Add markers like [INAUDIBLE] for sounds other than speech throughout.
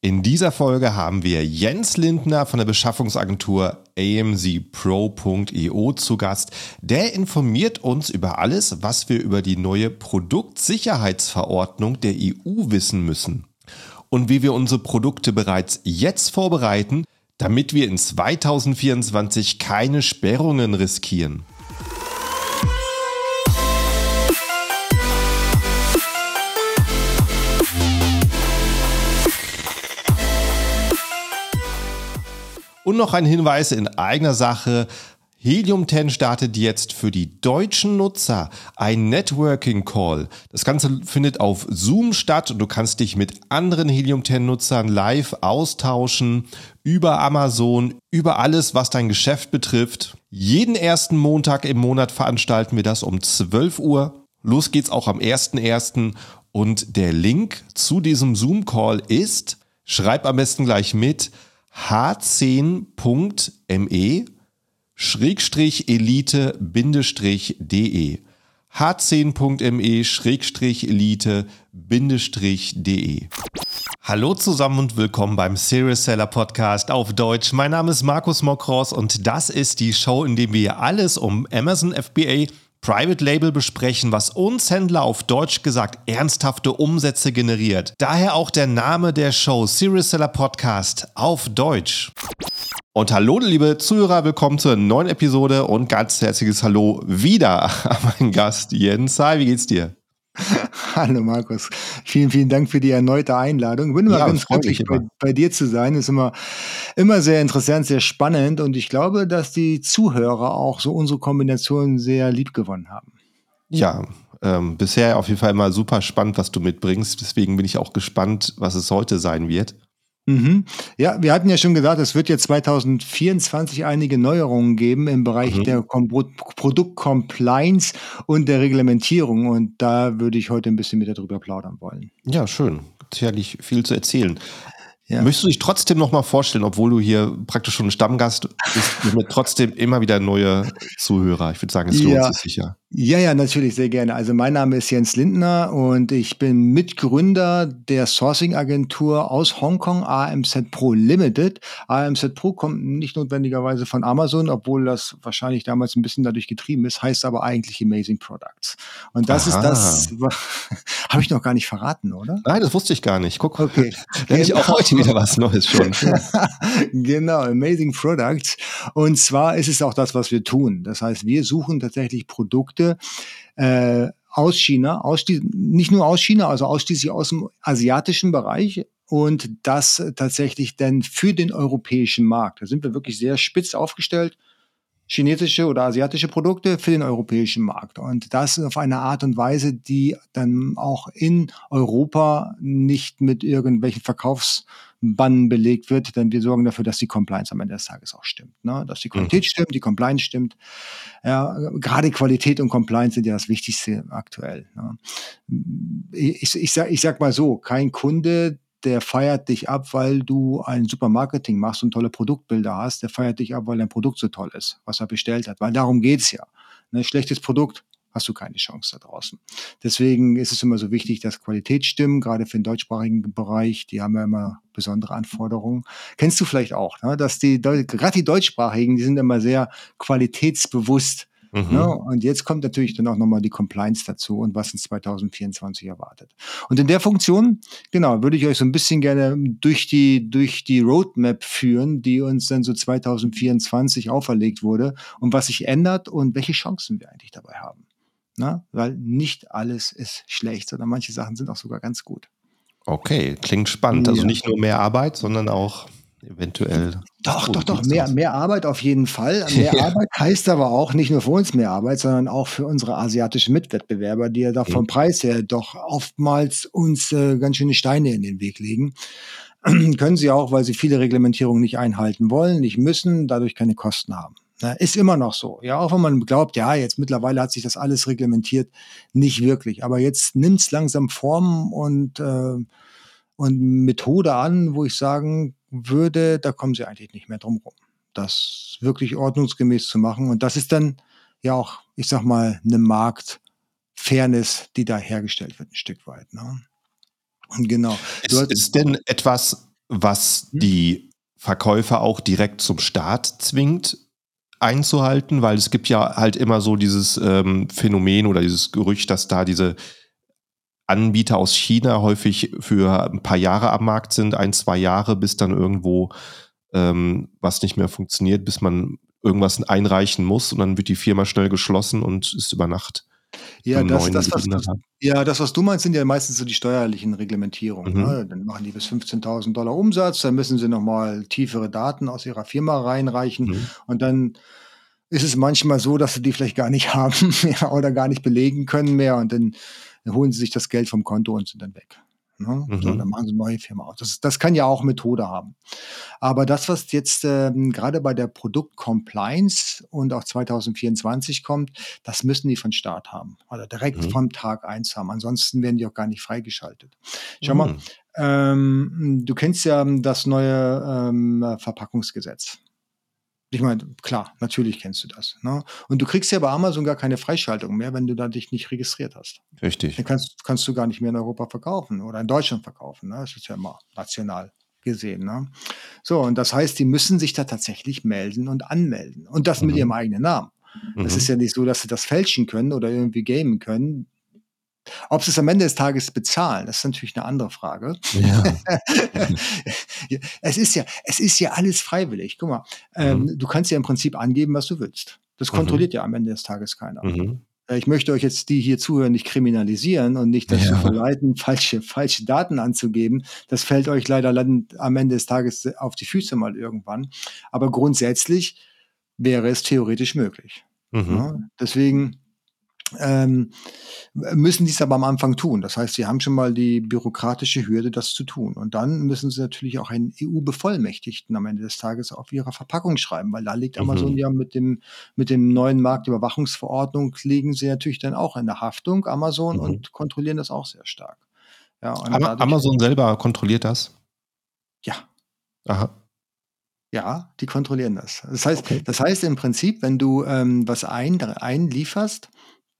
In dieser Folge haben wir Jens Lindner von der Beschaffungsagentur amzpro.io zu Gast. Der informiert uns über alles, was wir über die neue Produktsicherheitsverordnung der EU wissen müssen und wie wir unsere Produkte bereits jetzt vorbereiten, damit wir in 2024 keine Sperrungen riskieren. Und noch ein Hinweis in eigener Sache. Helium 10 startet jetzt für die deutschen Nutzer ein Networking Call. Das Ganze findet auf Zoom statt und du kannst dich mit anderen Helium 10 Nutzern live austauschen über Amazon, über alles, was dein Geschäft betrifft. Jeden ersten Montag im Monat veranstalten wir das um 12 Uhr. Los geht's auch am 1.1. Und der Link zu diesem Zoom Call ist, schreib am besten gleich mit, h10.me Schrägstrich Elite Bindestrich de h10.me Schrägstrich Elite Bindestrich de Hallo zusammen und willkommen beim Serious Seller Podcast auf Deutsch. Mein Name ist Markus Mokros und das ist die Show, in der wir alles um Amazon FBA Private Label besprechen, was uns Händler auf Deutsch gesagt ernsthafte Umsätze generiert. Daher auch der Name der Show Serious Seller Podcast auf Deutsch. Und hallo, liebe Zuhörer, willkommen zur neuen Episode und ganz herzliches Hallo wieder [LAUGHS] an meinen Gast Jens. Hi, wie geht's dir? [LAUGHS] Hallo Markus, vielen, vielen Dank für die erneute Einladung. Ich bin immer ja, ganz glücklich, bei, bei, dir zu sein. Ist immer, immer sehr interessant, sehr spannend und ich glaube, dass die Zuhörer auch so unsere Kombination sehr lieb gewonnen haben. Ja, ähm, bisher auf jeden Fall immer super spannend, was du mitbringst. Deswegen bin ich auch gespannt, was es heute sein wird. Mhm. Ja, wir hatten ja schon gesagt, es wird jetzt 2024 einige Neuerungen geben im Bereich mhm. der Kom Produktcompliance und der Reglementierung. Und da würde ich heute ein bisschen mit darüber plaudern wollen. Ja, schön. Sicherlich viel zu erzählen. Ja. Möchtest du dich trotzdem noch mal vorstellen, obwohl du hier praktisch schon ein Stammgast bist, [LAUGHS] mit trotzdem immer wieder neue Zuhörer? Ich würde sagen, es lohnt ja. sich sicher. Ja, ja, natürlich, sehr gerne. Also mein Name ist Jens Lindner und ich bin Mitgründer der Sourcing-Agentur aus Hongkong, AMZ Pro Limited. AMZ Pro kommt nicht notwendigerweise von Amazon, obwohl das wahrscheinlich damals ein bisschen dadurch getrieben ist, heißt aber eigentlich Amazing Products. Und das Aha. ist das, [LAUGHS] habe ich noch gar nicht verraten, oder? Nein, das wusste ich gar nicht. Guck, okay. [LAUGHS] Lerne ich auch heute wieder was Neues schon. [LAUGHS] genau, Amazing Products. Und zwar ist es auch das, was wir tun. Das heißt, wir suchen tatsächlich Produkte, Produkte äh, aus China, aus die, nicht nur aus China, also ausschließlich aus dem asiatischen Bereich und das tatsächlich dann für den europäischen Markt. Da sind wir wirklich sehr spitz aufgestellt. Chinesische oder asiatische Produkte für den europäischen Markt. Und das auf eine Art und Weise, die dann auch in Europa nicht mit irgendwelchen Verkaufs- Bannen belegt wird, denn wir sorgen dafür, dass die Compliance am Ende des Tages auch stimmt. Ne? Dass die Qualität mhm. stimmt, die Compliance stimmt. Ja, gerade Qualität und Compliance sind ja das Wichtigste aktuell. Ne? Ich, ich, sag, ich sag mal so, kein Kunde, der feiert dich ab, weil du ein super Marketing machst und tolle Produktbilder hast. Der feiert dich ab, weil dein Produkt so toll ist, was er bestellt hat. Weil darum geht's ja. Ein ne, schlechtes Produkt hast du keine Chance da draußen. Deswegen ist es immer so wichtig, dass Qualität stimmt, gerade für den deutschsprachigen Bereich. Die haben ja immer besondere Anforderungen. Kennst du vielleicht auch, ne? dass die, gerade die deutschsprachigen, die sind immer sehr qualitätsbewusst. Mhm. Ne? Und jetzt kommt natürlich dann auch nochmal die Compliance dazu und was uns 2024 erwartet. Und in der Funktion, genau, würde ich euch so ein bisschen gerne durch die, durch die Roadmap führen, die uns dann so 2024 auferlegt wurde und was sich ändert und welche Chancen wir eigentlich dabei haben. Ne? Weil nicht alles ist schlecht, sondern manche Sachen sind auch sogar ganz gut. Okay, klingt spannend. Also nicht nur mehr Arbeit, sondern auch eventuell. Doch, doch, doch, mehr, mehr Arbeit auf jeden Fall. [LAUGHS] Mehr ja. Arbeit heißt aber auch nicht nur für uns mehr Arbeit, sondern auch für unsere asiatischen Mitwettbewerber, die ja doch vom Preis her doch oftmals uns äh, ganz schöne Steine in den Weg legen. [CLEARS THROAT] Können sie auch, weil sie viele Reglementierungen nicht einhalten wollen, nicht müssen, dadurch keine Kosten haben. Na, ist immer noch so. Ja, auch wenn man glaubt, ja, jetzt mittlerweile hat sich das alles reglementiert, nicht wirklich. Aber jetzt nimmt es langsam Form und, äh, und Methode an, wo ich sagen würde, da kommen sie eigentlich nicht mehr drum rum. Das wirklich ordnungsgemäß zu machen. Und das ist dann ja auch, ich sag mal, eine Marktfairness, die da hergestellt wird, ein Stück weit. Ne? Und genau. Ist, ist denn etwas was hm? die Verkäufer auch direkt zum Start zwingt einzuhalten, weil es gibt ja halt immer so dieses ähm, Phänomen oder dieses Gerücht, dass da diese Anbieter aus China häufig für ein paar Jahre am Markt sind, ein, zwei Jahre, bis dann irgendwo ähm, was nicht mehr funktioniert, bis man irgendwas einreichen muss und dann wird die Firma schnell geschlossen und ist über Nacht. Ja, das, das, was du, ja, das, was du meinst, sind ja meistens so die steuerlichen Reglementierungen. Mhm. Ne? Dann machen die bis 15.000 Dollar Umsatz, dann müssen sie nochmal tiefere Daten aus ihrer Firma reinreichen mhm. und dann ist es manchmal so, dass sie die vielleicht gar nicht [LAUGHS] haben oder gar nicht belegen können mehr und dann holen sie sich das Geld vom Konto und sind dann weg. Ne? Mhm. So, dann machen sie eine neue Firma aus. Das, das kann ja auch Methode haben. Aber das, was jetzt ähm, gerade bei der Produktcompliance und auch 2024 kommt, das müssen die von Start haben oder direkt mhm. vom Tag eins haben. Ansonsten werden die auch gar nicht freigeschaltet. Schau mhm. mal, ähm, du kennst ja das neue ähm, Verpackungsgesetz. Ich meine, klar, natürlich kennst du das. Ne? Und du kriegst ja bei Amazon gar keine Freischaltung mehr, wenn du da dich nicht registriert hast. Richtig. Dann kannst, kannst du gar nicht mehr in Europa verkaufen oder in Deutschland verkaufen. Ne? Das ist ja immer national gesehen. Ne? So, und das heißt, die müssen sich da tatsächlich melden und anmelden. Und das mhm. mit ihrem eigenen Namen. Mhm. Das ist ja nicht so, dass sie das fälschen können oder irgendwie gamen können. Ob sie es am Ende des Tages bezahlen, das ist natürlich eine andere Frage. [LAUGHS] Ja. es ist ja, es ist ja alles freiwillig. Guck mal, ähm, mhm. du kannst ja im Prinzip angeben, was du willst. Das kontrolliert mhm. ja am Ende des Tages keiner. Mhm. Äh, ich möchte euch jetzt, die hier zuhören, nicht kriminalisieren und nicht dazu ja. verleiten, falsche, falsche Daten anzugeben. Das fällt euch leider am Ende des Tages auf die Füße mal irgendwann. Aber grundsätzlich wäre es theoretisch möglich. Mhm. Ja, deswegen ähm, müssen dies aber am Anfang tun. Das heißt, sie haben schon mal die bürokratische Hürde, das zu tun. Und dann müssen sie natürlich auch einen EU-Bevollmächtigten am Ende des Tages auf ihrer Verpackung schreiben, weil da liegt Amazon mhm. ja mit dem, mit dem neuen Marktüberwachungsverordnung liegen sie natürlich dann auch in der Haftung, Amazon, mhm. und kontrollieren das auch sehr stark. Ja, Amazon selber kontrolliert das? Ja. Aha. Ja, die kontrollieren das. Das heißt, okay. das heißt im Prinzip, wenn du ähm, was ein, einlieferst,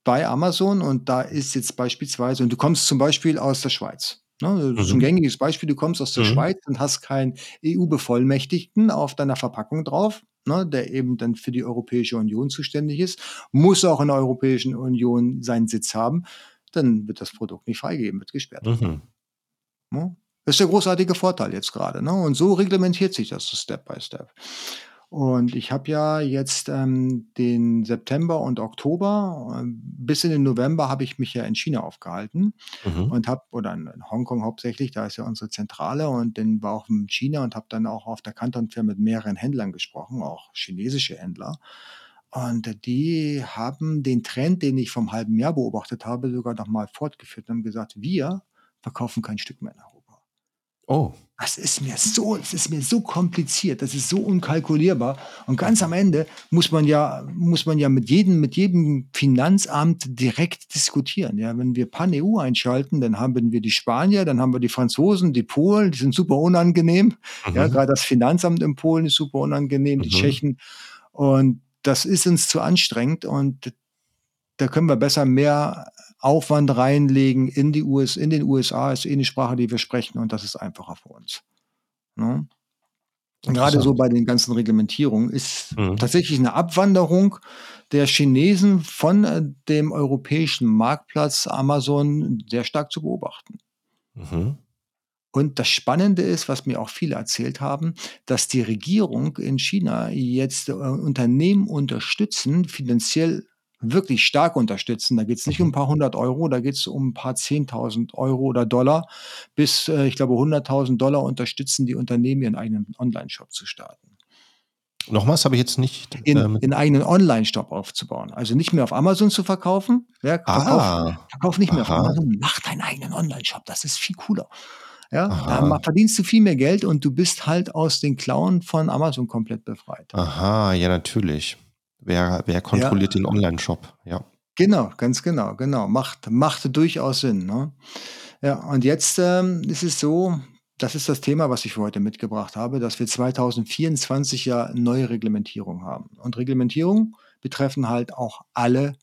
bei Amazon und da ist jetzt beispielsweise, und du kommst zum Beispiel aus der Schweiz. Ne? Das ist ein mhm. gängiges Beispiel, du kommst aus der mhm. Schweiz und hast keinen EU-Bevollmächtigten auf deiner Verpackung drauf, ne, der eben dann für die Europäische Union zuständig ist, muss auch in der Europäischen Union seinen Sitz haben, dann wird das Produkt nicht freigegeben, wird gesperrt. Mhm. Ne? Das ist der großartige Vorteil jetzt gerade. Ne? Und so reglementiert sich das so Step by Step. Und ich habe ja jetzt ähm, den September und Oktober, äh, bis in den November habe ich mich ja in China aufgehalten Mhm. und habe, oder in Hongkong hauptsächlich, da ist ja unsere Zentrale und dann war auch in China und habe dann auch auf der Canton Fair mit mehreren Händlern gesprochen, auch chinesische Händler. Und die haben den Trend, den ich vom halben Jahr beobachtet habe, sogar nochmal fortgeführt und haben gesagt, wir verkaufen kein Stück mehr nach. Oh. Das ist mir so, das ist mir so kompliziert, das ist so unkalkulierbar. Und ganz am Ende muss man ja, muss man ja mit jedem, mit jedem Finanzamt direkt diskutieren. Ja, wenn wir Pan-EU einschalten, dann haben wir die Spanier, dann haben wir die Franzosen, die Polen, die sind super unangenehm. Mhm. Ja, gerade das Finanzamt in Polen ist super unangenehm, mhm. die Tschechen. Und das ist uns zu anstrengend und da können wir besser mehr Aufwand reinlegen in die US, in den USA, ist eh eine Sprache, die wir sprechen und das ist einfacher für uns. Ne? Gerade so bei den ganzen Reglementierungen ist mhm. tatsächlich eine Abwanderung der Chinesen von äh, dem europäischen Marktplatz Amazon sehr stark zu beobachten. Mhm. Und das Spannende ist, was mir auch viele erzählt haben, dass die Regierung in China jetzt äh, Unternehmen unterstützen, finanziell wirklich stark unterstützen. Da geht es nicht um ein mhm. paar hundert Euro, da geht es um ein paar zehntausend Euro oder Dollar. Bis, äh, ich glaube, hunderttausend Dollar unterstützen die Unternehmen, ihren eigenen Online-Shop zu starten. Nochmals habe ich jetzt nicht. In, ähm, in eigenen Online-Shop aufzubauen. Also nicht mehr auf Amazon zu verkaufen. Ja, verkauf, ah, verkauf nicht mehr aha. auf Amazon, mach deinen eigenen Online-Shop. Das ist viel cooler. Ja, da verdienst du viel mehr Geld und du bist halt aus den Klauen von Amazon komplett befreit. Aha, ja, natürlich. Wer, wer kontrolliert ja. den Online-Shop? Ja. Genau, ganz genau, genau. Macht, macht durchaus Sinn. Ne? Ja, und jetzt ähm, ist es so, das ist das Thema, was ich für heute mitgebracht habe, dass wir 2024 ja neue Reglementierung haben. Und Reglementierung betreffen halt auch alle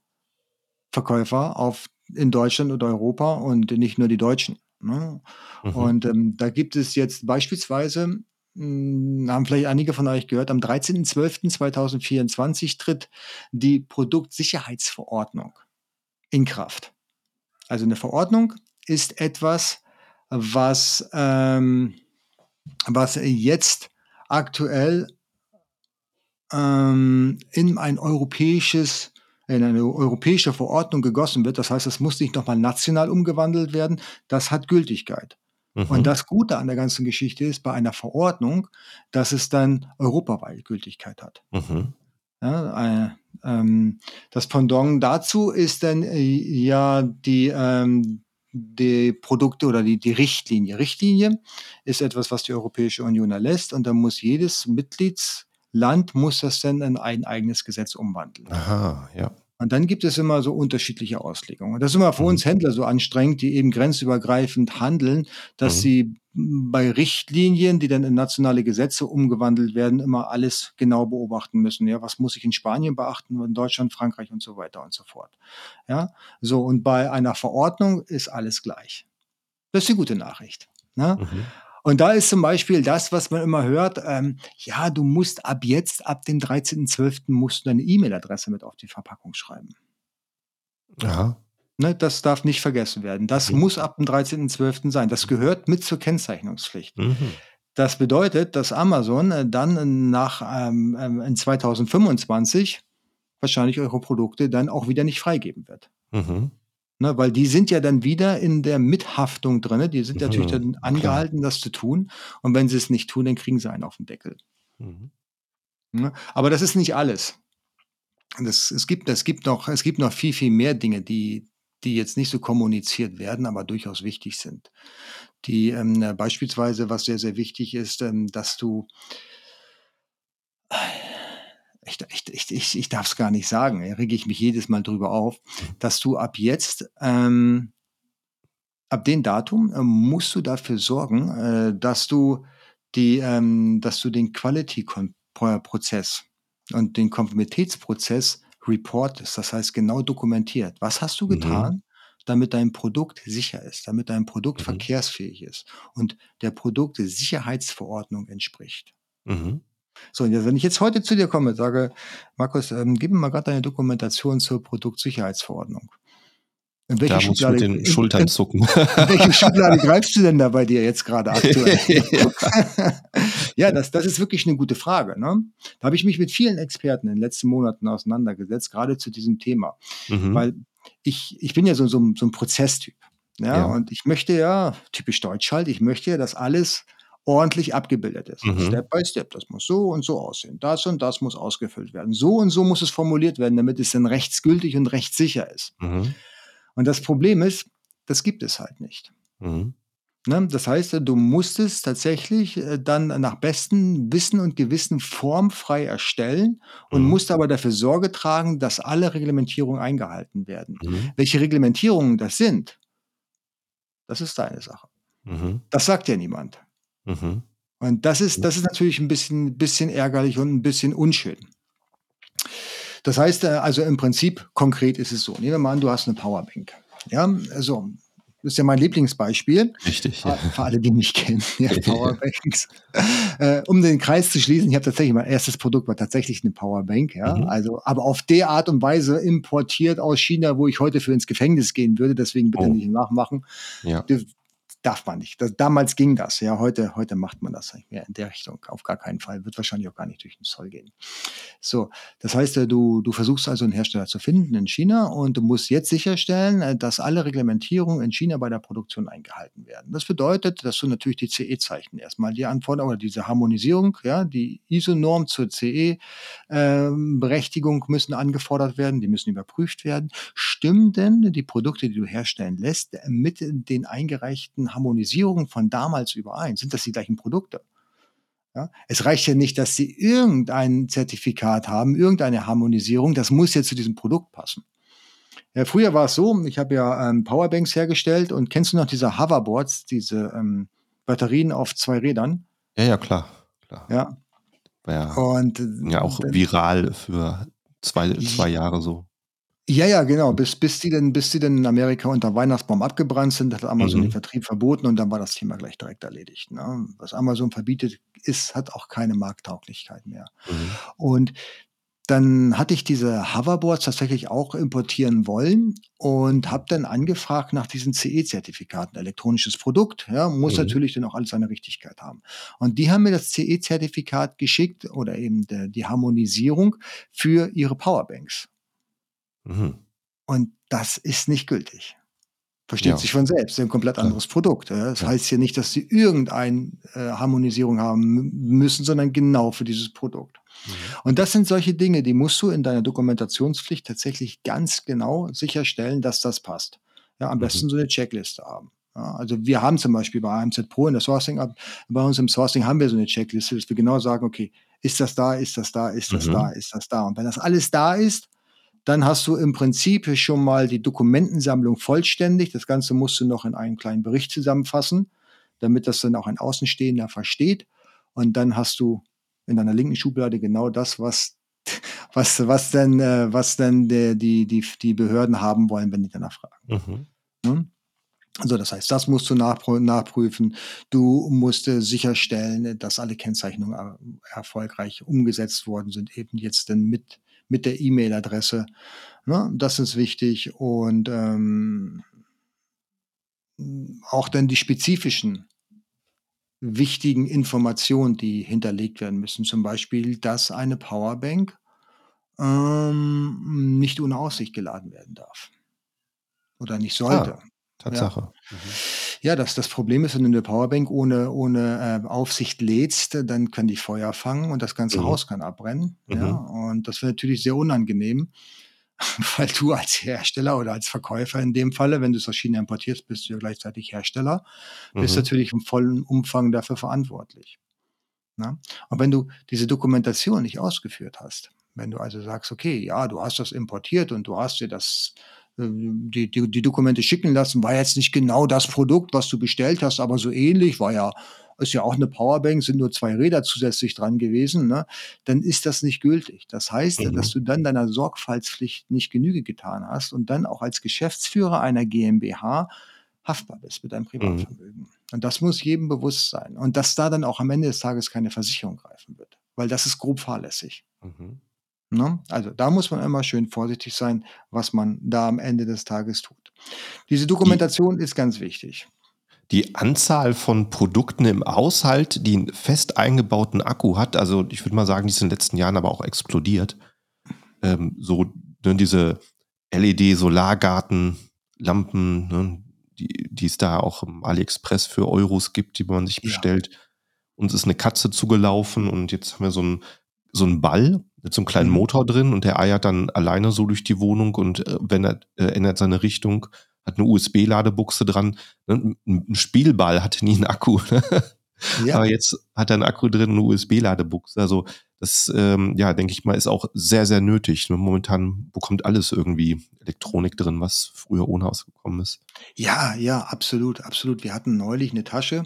Verkäufer auf, in Deutschland und Europa und nicht nur die Deutschen. Ne? Mhm. Und ähm, da gibt es jetzt beispielsweise, haben vielleicht einige von euch gehört, am 13.12.2024 tritt die Produktsicherheitsverordnung in Kraft. Also eine Verordnung ist etwas, was, ähm, was jetzt aktuell ähm, in ein europäisches in eine europäische Verordnung gegossen wird. Das heißt, es muss nicht nochmal national umgewandelt werden. Das hat Gültigkeit. Mhm. Und das Gute an der ganzen Geschichte ist bei einer Verordnung, dass es dann europaweit Gültigkeit hat. Mhm. Ja, äh, ähm, das Pendant dazu ist dann äh, ja die, ähm, die Produkte oder die, die Richtlinie. Richtlinie ist etwas, was die Europäische Union erlässt und da muss jedes Mitgliedsland muss das dann in ein eigenes Gesetz umwandeln. Aha, ja. Und dann gibt es immer so unterschiedliche Auslegungen. Und das ist immer für mhm. uns Händler so anstrengend, die eben grenzübergreifend handeln, dass mhm. sie bei Richtlinien, die dann in nationale Gesetze umgewandelt werden, immer alles genau beobachten müssen. Ja, was muss ich in Spanien beachten, in Deutschland, Frankreich und so weiter und so fort. Ja, so und bei einer Verordnung ist alles gleich. Das ist die gute Nachricht. Ne? Mhm. Und da ist zum Beispiel das, was man immer hört, ähm, ja, du musst ab jetzt, ab dem 13.12. musst du deine E-Mail-Adresse mit auf die Verpackung schreiben. Ja. Ne, das darf nicht vergessen werden. Das mhm. muss ab dem 13.12. sein. Das gehört mit zur Kennzeichnungspflicht. Mhm. Das bedeutet, dass Amazon äh, dann nach ähm, ähm in 2025 wahrscheinlich eure Produkte dann auch wieder nicht freigeben wird. Mhm. Ne, weil die sind ja dann wieder in der Mithaftung drin. Die sind natürlich mhm, dann angehalten, das zu tun. Und wenn sie es nicht tun, dann kriegen sie einen auf den Deckel. Mhm. Ne? Aber das ist nicht alles. Das, es, gibt, es, gibt noch, es gibt noch viel, viel mehr Dinge, die, die jetzt nicht so kommuniziert werden, aber durchaus wichtig sind. Die ähm, beispielsweise, was sehr, sehr wichtig ist, ähm, dass du ich, ich, ich, ich darf es gar nicht sagen, da rege ich mich jedes Mal drüber auf, dass du ab jetzt, ähm, ab dem Datum äh, musst du dafür sorgen, äh, dass du die, ähm, dass du den Quality-Prozess und den Konformitätsprozess reportest, das heißt genau dokumentiert. Was hast du mhm. getan, mhm. damit dein Produkt sicher ist, damit dein Produkt mhm. verkehrsfähig ist und der Produktsicherheitsverordnung entspricht? Mhm. So, wenn ich jetzt heute zu dir komme und sage, Markus, ähm, gib mir mal gerade deine Dokumentation zur Produktsicherheitsverordnung. In welche da Schublade, muss mit den Schultern in, zucken. In welche [LAUGHS] Schublade greifst du denn da bei dir jetzt gerade aktuell? [LAUGHS] ja, das, das ist wirklich eine gute Frage. Ne? Da habe ich mich mit vielen Experten in den letzten Monaten auseinandergesetzt, gerade zu diesem Thema. Mhm. Weil ich, ich bin ja so, so, so ein Prozesstyp. Ja, ja, und ich möchte ja, typisch deutsch halt, ich möchte ja, dass alles ordentlich abgebildet ist. Mhm. Step by Step. Das muss so und so aussehen. Das und das muss ausgefüllt werden. So und so muss es formuliert werden, damit es dann rechtsgültig und rechtssicher ist. Mhm. Und das Problem ist, das gibt es halt nicht. Mhm. Ne? Das heißt, du musst es tatsächlich äh, dann nach bestem Wissen und Gewissen formfrei erstellen und mhm. musst aber dafür Sorge tragen, dass alle Reglementierungen eingehalten werden. Mhm. Welche Reglementierungen das sind, das ist deine Sache. Mhm. Das sagt ja niemand. Mhm. Und das ist, das ist natürlich ein bisschen, bisschen ärgerlich und ein bisschen unschön. Das heißt, äh, also im Prinzip konkret ist es so. Nehmen wir mal an, du hast eine Powerbank. Ja, also das ist ja mein Lieblingsbeispiel. Richtig. Ja. Für alle, die mich kennen, [LAUGHS] ja, Powerbanks. äh, um den Kreis zu schließen, ich habe tatsächlich mein erstes Produkt war tatsächlich eine Powerbank, ja. Mhm. Also, aber auf der Art und Weise importiert aus China, wo ich heute für ins Gefängnis gehen würde, deswegen bitte oh. nicht nachmachen. Ja darf man nicht. Das, damals ging das. Ja, heute, heute macht man das nicht mehr in der Richtung. Auf gar keinen Fall. Wird wahrscheinlich auch gar nicht durch den Zoll gehen. So, das heißt, äh, du, du versuchst also einen Hersteller zu finden in China und du musst jetzt sicherstellen, äh, dass alle Reglementierungen in China bei der Produktion eingehalten werden. Das bedeutet, dass du natürlich die CE-Zeichen erstmal die Anforderungen oder diese Harmonisierung, ja, die ISO-Norm zur CE-Berechtigung müssen angefordert werden, die müssen überprüft werden. Stimmen denn die Produkte, die du herstellen lässt, mit den eingereichten Harmonisierung von damals überein? Sind das die gleichen Produkte? Ja? Es reicht ja nicht, dass sie irgendein Zertifikat haben, irgendeine Harmonisierung. Das muss ja zu diesem Produkt passen. Ja, früher war es so, ich habe ja ähm, Powerbanks hergestellt und kennst du noch diese Hoverboards, diese ähm, Batterien auf zwei Rädern? Ja, ja, klar. klar. Ja. ja. Und, ja, auch viral für zwei, zwei Jahre so. Ja, ja, genau. Bis, bis die dann, bis die dann in Amerika unter Weihnachtsbaum abgebrannt sind, hat Amazon den Mhm. Vertrieb verboten und dann war das Thema gleich direkt erledigt. Ne? Was Amazon verbietet, ist, hat auch keine Markttauglichkeit mehr. Mhm. Und dann hatte ich diese Hoverboards tatsächlich auch importieren wollen und habe dann angefragt nach diesen CE-Zertifikaten. Elektronisches Produkt, ja, muss Mhm. natürlich dann auch alles seine Richtigkeit haben. Und die haben mir das CE-Zertifikat geschickt oder eben der, die Harmonisierung für ihre Powerbanks. Mhm. Und das ist nicht gültig. Versteht Ja. sich von selbst, ein komplett anderes Produkt. Ja. Das Ja. heißt ja nicht, dass sie irgendeine äh, Harmonisierung haben mü- müssen, sondern genau für dieses Produkt. Mhm. Und das sind solche Dinge, die musst du in deiner Dokumentationspflicht tatsächlich ganz genau sicherstellen, dass das passt. Ja, am Mhm. besten so eine Checkliste haben. Ja, also wir haben zum Beispiel bei AMZ Pro in der Sourcing, bei uns im Sourcing haben wir so eine Checkliste, dass wir genau sagen, okay, ist das da, ist das da, ist das Mhm. da, ist das da. Und wenn das alles da ist, dann hast du im Prinzip schon mal die Dokumentensammlung vollständig. Das Ganze musst du noch in einen kleinen Bericht zusammenfassen, damit das dann auch ein Außenstehender versteht. Und dann hast du in deiner linken Schublade genau das, was, [LAUGHS] was, was denn, äh, was denn der, die, die, die Behörden haben wollen, wenn die danach fragen. Mhm. Ne? Also das heißt, das musst du nachprü- nachprüfen. Du musst äh, sicherstellen, dass alle Kennzeichnungen er erfolgreich umgesetzt worden sind, eben jetzt dann mit, mit der E-Mail-Adresse. Ne? Das ist wichtig. Und ähm, auch dann die spezifischen wichtigen Informationen, die hinterlegt werden müssen. Zum Beispiel, dass eine Powerbank ähm, nicht ohne Aussicht geladen werden darf. Oder nicht sollte. Ah, Tatsache. Mhm. Ja, das, das Problem ist, wenn du eine Powerbank ohne, ohne äh, Aufsicht lädst, dann kann die Feuer fangen und das ganze Mhm. Haus kann abbrennen. Mhm. Ja, und das wäre natürlich sehr unangenehm, [LAUGHS] weil du als Hersteller oder als Verkäufer in dem Falle, wenn du es aus China importierst, bist du ja gleichzeitig Hersteller, bist Mhm. natürlich im vollen Umfang dafür verantwortlich. Ne? Und wenn du diese Dokumentation nicht ausgeführt hast, wenn du also sagst, okay, ja, du hast das importiert und du hast dir das, die, die, die Dokumente schicken lassen, war jetzt nicht genau das Produkt, was du bestellt hast, aber so ähnlich, war ja, ist ja auch eine Powerbank, sind nur zwei Räder zusätzlich dran gewesen, ne? dann ist das nicht gültig. Das heißt, Mhm. dass du dann deiner Sorgfaltspflicht nicht Genüge getan hast und dann auch als Geschäftsführer einer GmbH haftbar bist mit deinem Mhm. Privatvermögen. Und das muss jedem bewusst sein. Und dass da dann auch am Ende des Tages keine Versicherung greifen wird, weil das ist grob fahrlässig. Mhm. Ne? Also da muss man immer schön vorsichtig sein, was man da am Ende des Tages tut. Diese Dokumentation ist ganz wichtig. Die Anzahl von Produkten im Haushalt, die einen fest eingebauten Akku hat, also ich würde mal sagen, die ist in den letzten Jahren aber auch explodiert. Ähm, so ne, diese LED-Solargarten-Lampen, ne, die, die es da auch im AliExpress für Euros gibt, die man sich Ja. bestellt. Uns ist eine Katze zugelaufen und jetzt haben wir so einen, so einen Ball mit so einem kleinen Mhm. Motor drin und der eiert dann alleine so durch die Wohnung und äh, wenn er äh, ändert seine Richtung, hat eine USB-Ladebuchse dran. Ne? Ein ein Spielball hatte nie einen Akku. Ne? Ja. Aber jetzt hat er einen Akku drin und eine USB-Ladebuchse. Also das, ähm, ja, denke ich mal, ist auch sehr, sehr nötig. Ne? Momentan bekommt alles irgendwie Elektronik drin, was früher ohne ausgekommen ist. Ja, ja, absolut, absolut. Wir hatten neulich eine Tasche,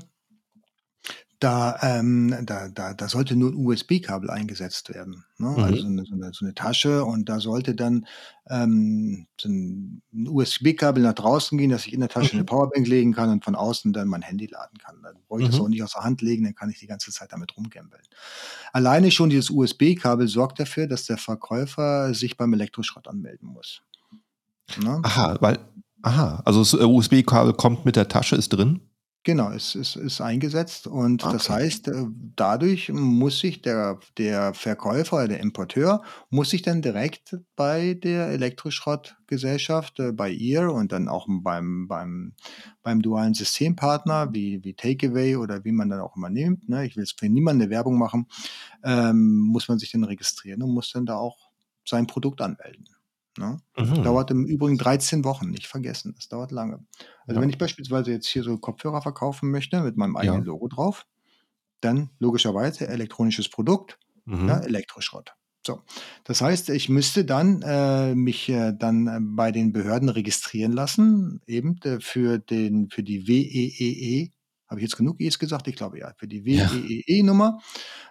da, ähm, da, da, da sollte nur ein USB-Kabel eingesetzt werden. Ne? Mhm. Also so eine, so, eine, so eine Tasche und da sollte dann ähm, so ein USB-Kabel nach draußen gehen, dass ich in der Tasche eine Mhm. Powerbank legen kann und von außen dann mein Handy laden kann. Dann brauche ich das Mhm. auch nicht aus der Hand legen, dann kann ich die ganze Zeit damit rumgambeln. Alleine schon dieses USB-Kabel sorgt dafür, dass der Verkäufer sich beim Elektroschrott anmelden muss. Ne? Aha, weil, aha, also das äh, USB-Kabel kommt mit der Tasche, ist drin. Genau, es ist, ist eingesetzt und das Okay. heißt, äh, dadurch muss sich der, der Verkäufer oder der Importeur muss sich dann direkt bei der Elektroschrottgesellschaft, äh, bei ihr und dann auch beim, beim, beim dualen Systempartner wie, wie Takeaway oder wie man dann auch immer nimmt, ne, ich will jetzt für niemanden eine Werbung machen, ähm, muss man sich dann registrieren und muss dann da auch sein Produkt anmelden. Ne? Mhm. Dauert im Übrigen 13 Wochen, nicht vergessen, das dauert lange. Also Ja. wenn ich beispielsweise jetzt hier so Kopfhörer verkaufen möchte mit meinem eigenen Ja. Logo drauf, dann logischerweise elektronisches Produkt, Mhm. ja, Elektroschrott. So, das heißt, ich müsste dann äh, mich äh, dann äh, bei den Behörden registrieren lassen, eben äh, für den für die WEEE Habe ich jetzt genug E's gesagt? Ich glaube ja. Für die WEEE-Nummer,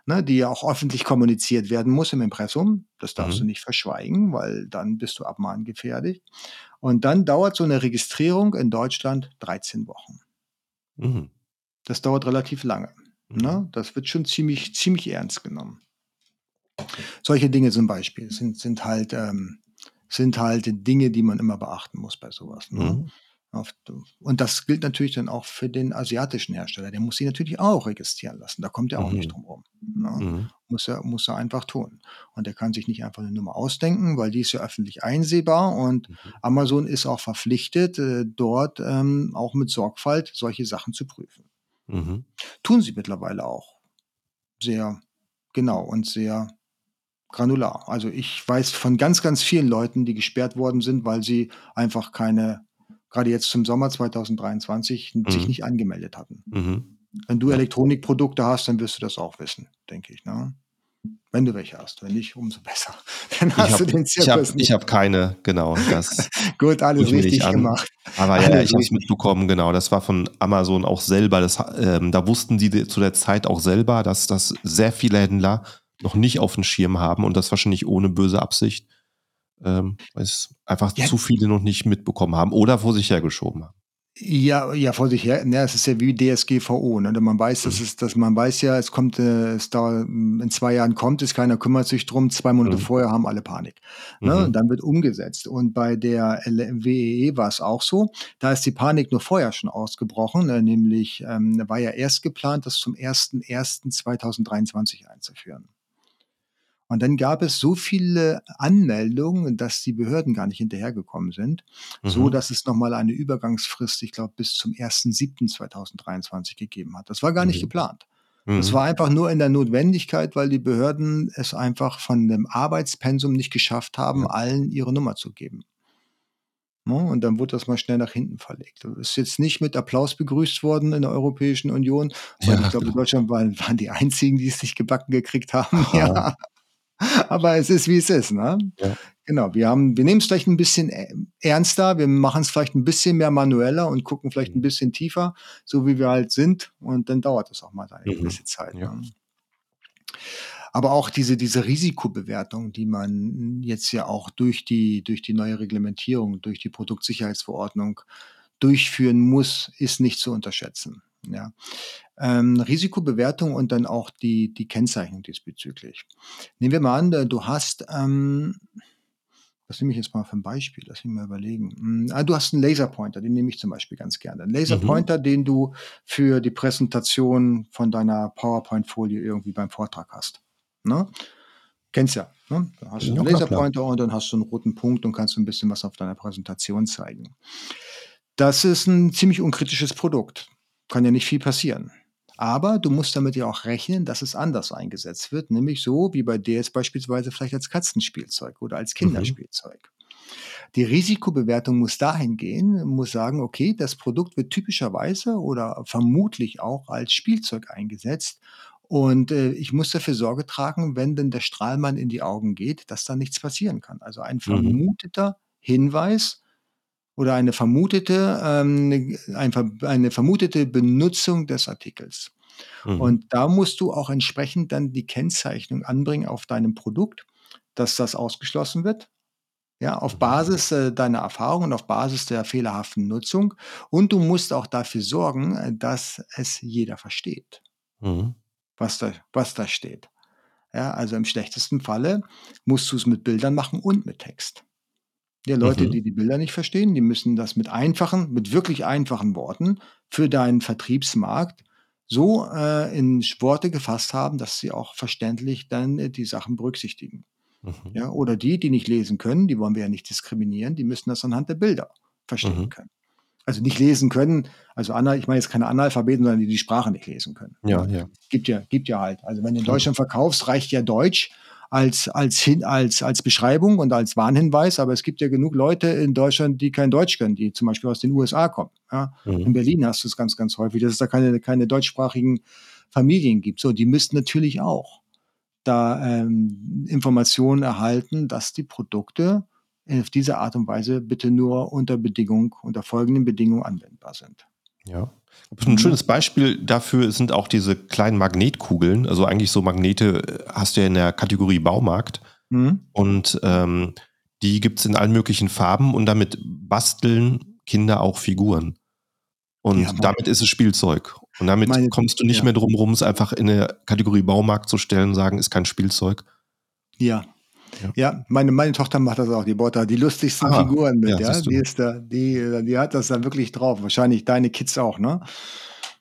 ne, die ja auch öffentlich kommuniziert werden muss im Impressum. Das darfst Mhm. du nicht verschweigen, weil dann bist du abmahngefährdet. Und dann dauert so eine Registrierung in Deutschland 13 Wochen. Mhm. Das dauert relativ lange. Mhm. Ne? Das wird schon ziemlich, ziemlich ernst genommen. Solche Dinge zum Beispiel sind, sind halt, ähm, sind halt Dinge, die man immer beachten muss bei sowas. Ne? Und das gilt natürlich dann auch für den asiatischen Hersteller. Der muss sie natürlich auch registrieren lassen. Da kommt er auch Mhm. nicht drum rum. Ne? Mhm. Muss, er, muss er einfach tun. Und er kann sich nicht einfach eine Nummer ausdenken, weil die ist ja öffentlich einsehbar und Mhm. Amazon ist auch verpflichtet, äh, dort ähm, auch mit Sorgfalt solche Sachen zu prüfen. Mhm. Tun sie mittlerweile auch. Sehr genau und sehr granular. Also ich weiß von ganz, ganz vielen Leuten, die gesperrt worden sind, weil sie einfach keine, gerade jetzt zum Sommer 2023, sich Mhm. nicht angemeldet hatten. Mhm. Wenn du. Elektronikprodukte hast, dann wirst du das auch wissen, denke ich. Ne? Wenn du welche hast. Wenn nicht, umso besser. [LAUGHS] Dann Ich hast habe du den hab, Zirkus ich hab keine, genau. Das [LAUGHS] Gut, alles richtig gemacht. Aber ja, ja, Alles ich habe es mitbekommen, genau. Das war von Amazon auch selber. Das, ähm, da wussten die zu der Zeit auch selber, dass das sehr viele Händler noch nicht auf dem Schirm haben und das wahrscheinlich ohne böse Absicht, ähm, weil es einfach Ja. zu viele noch nicht mitbekommen haben oder vor sich hergeschoben haben. Ja, ja, vor sich her. Ne, es ist ja wie DSGVO. Ne? Man weiß, dass Mhm. es, dass man weiß ja, es kommt, äh, es da in zwei Jahren kommt es, keiner kümmert sich drum. Zwei Monate Mhm. vorher haben alle Panik. Ne? Mhm. Und dann wird umgesetzt. Und bei der WEE war es auch so. Da ist die Panik nur vorher schon ausgebrochen. Ne? Nämlich ähm, war ja erst geplant, das zum 1.1.2023 einzuführen. Und dann gab es so viele Anmeldungen, dass die Behörden gar nicht hinterhergekommen sind, so Mhm. dass es nochmal eine Übergangsfrist, ich glaube, bis zum 1.7.2023 gegeben hat. Das war gar nicht Mhm. geplant. Das Mhm. war einfach nur in der Notwendigkeit, weil die Behörden es einfach von dem Arbeitspensum nicht geschafft haben, Ja. allen ihre Nummer zu geben. Ne, Und dann wurde das mal schnell nach hinten verlegt. Das ist jetzt nicht mit Applaus begrüßt worden in der Europäischen Union, weil Ja, ich glaube, genau. Deutschland waren, waren die einzigen, die es nicht gebacken gekriegt haben. [LAUGHS] Ja. [LAUGHS] Aber es ist, wie es ist. Ne? Ja. Genau, wir, haben, wir nehmen es vielleicht ein bisschen äh, ernster, wir machen es vielleicht ein bisschen mehr manueller und gucken vielleicht ein Mhm. bisschen tiefer, so wie wir halt sind. Und dann dauert es auch mal eine Mhm. gewisse Zeit. Ja. Ne? Aber auch diese, diese Risikobewertung, die man jetzt ja auch durch die, durch die neue Reglementierung, durch die Produktsicherheitsverordnung durchführen muss, ist nicht zu unterschätzen. Ja. Ähm, Risikobewertung und dann auch die, die Kennzeichnung diesbezüglich. Nehmen wir mal an, äh, du hast, ähm, das nehme ich jetzt mal für ein Beispiel, lass mich mal überlegen. Hm, ah, Du hast einen Laserpointer, den nehme ich zum Beispiel ganz gerne. Einen Mhm. Laserpointer, den du für die Präsentation von deiner PowerPoint-Folie irgendwie beim Vortrag hast. Ne? Kennst ja. Ne? Da hast du Ja, einen. Laserpointer und dann hast du einen roten Punkt und kannst ein bisschen was auf deiner Präsentation zeigen. Das ist ein ziemlich unkritisches Produkt. Kann ja nicht viel passieren. Aber du musst damit ja auch rechnen, dass es anders eingesetzt wird, nämlich so wie bei dir jetzt beispielsweise vielleicht als Katzenspielzeug oder als Mhm. Kinderspielzeug. Die Risikobewertung muss dahin gehen, muss sagen, okay, das Produkt wird typischerweise oder vermutlich auch als Spielzeug eingesetzt. Und äh, ich muss dafür Sorge tragen, wenn denn der Strahlmann in die Augen geht, dass da nichts passieren kann. Also ein Mhm. vermuteter Hinweis oder eine vermutete, ähm, ein, ver- eine vermutete Benutzung des Artikels. Mhm. Und da musst du auch entsprechend dann die Kennzeichnung anbringen auf deinem Produkt, dass das ausgeschlossen wird. Ja, auf Mhm. Basis äh, deiner Erfahrungen, auf Basis der fehlerhaften Nutzung. Und du musst auch dafür sorgen, äh, dass es jeder versteht, Mhm. was da, was da steht. Ja, also im schlechtesten Falle musst du es mit Bildern machen und mit Text. Ja, Leute, Mhm. die die Bilder nicht verstehen, die müssen das mit einfachen, mit wirklich einfachen Worten für deinen Vertriebsmarkt so äh, in Worte gefasst haben, dass sie auch verständlich dann äh, die Sachen berücksichtigen. Mhm. Ja, oder die, die nicht lesen können, die wollen wir ja nicht diskriminieren, die müssen das anhand der Bilder verstehen Mhm. können. Also nicht lesen können, also Ana- ich meine jetzt keine Analphabeten, sondern die die Sprache nicht lesen können. Ja, ja. Gibt ja, gibt ja halt. Also wenn du in. Deutschland verkaufst, reicht ja Deutsch als, als, hin, als, als Beschreibung und als Warnhinweis, aber es gibt ja genug Leute in Deutschland, die kein Deutsch können, die zum Beispiel aus den USA kommen. Ja? In Mhm. Berlin hast du es ganz, ganz häufig, dass es da keine, keine deutschsprachigen Familien gibt. So, die müssten natürlich auch da ähm, Informationen erhalten, dass die Produkte auf diese Art und Weise bitte nur unter Bedingung, unter folgenden Bedingungen anwendbar sind. Ja. Ein mhm. schönes Beispiel dafür sind auch diese kleinen Magnetkugeln. Also eigentlich so Magnete äh, hast du ja in der Kategorie Baumarkt. Mhm. Und ähm, die gibt es in allen möglichen Farben und damit basteln Kinder auch Figuren. Und ja, damit ist es Spielzeug. Und damit meine, kommst du nicht ja. mehr drum rum, es einfach in der Kategorie Baumarkt zu stellen und sagen, ist kein Spielzeug. Ja. Ja, ja meine, meine Tochter macht das auch, die baut da die lustigsten ah, Figuren mit, ja. Die ist da, die, die hat das dann wirklich drauf. Wahrscheinlich deine Kids auch, ne?